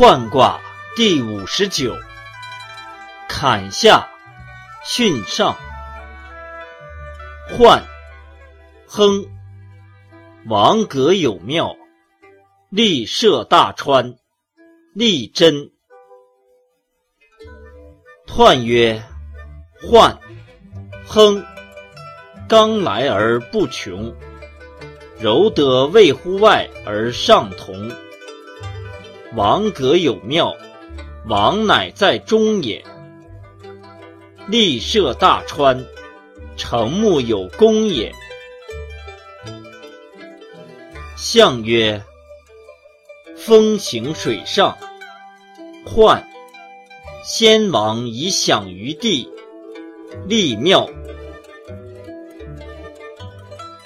涣卦第五十九，坎下巽上。涣，亨，王阁有庙，立涉大川，利贞。彖曰：涣，亨，刚来而不穷，柔德未乎外而上同。王阁有庙，王乃在中也。立涉大川，成木有功也。象曰：风行水上，涣，先王以享于地，立庙。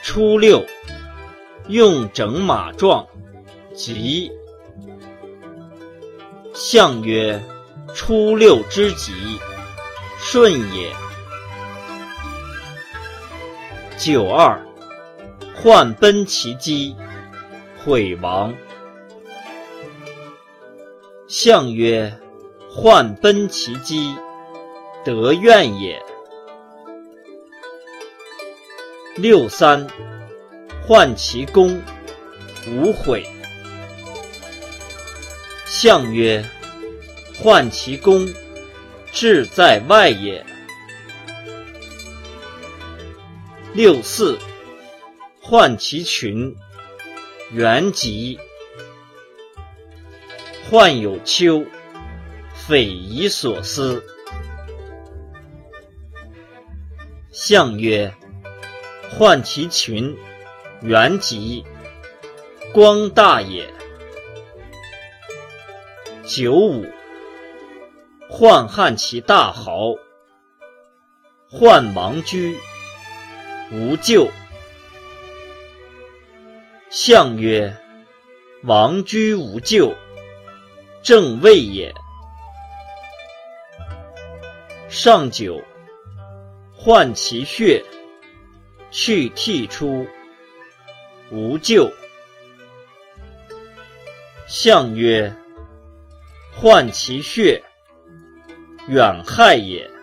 初六，用整马壮，吉。象曰：初六之吉，顺也。九二，涣奔其机，毁亡。象曰：涣奔其机，得怨也。六三，涣其功，无悔。象曰：涣其功，志在外也。六四，涣其群，元吉。涣有丘，匪夷所思。象曰：涣其群，元吉，光大也。九五，涣汉其大豪，涣王居，无咎。象曰：王居无咎，正位也。上九，涣其血，去涕出，无咎。象曰：涣其血，远害也。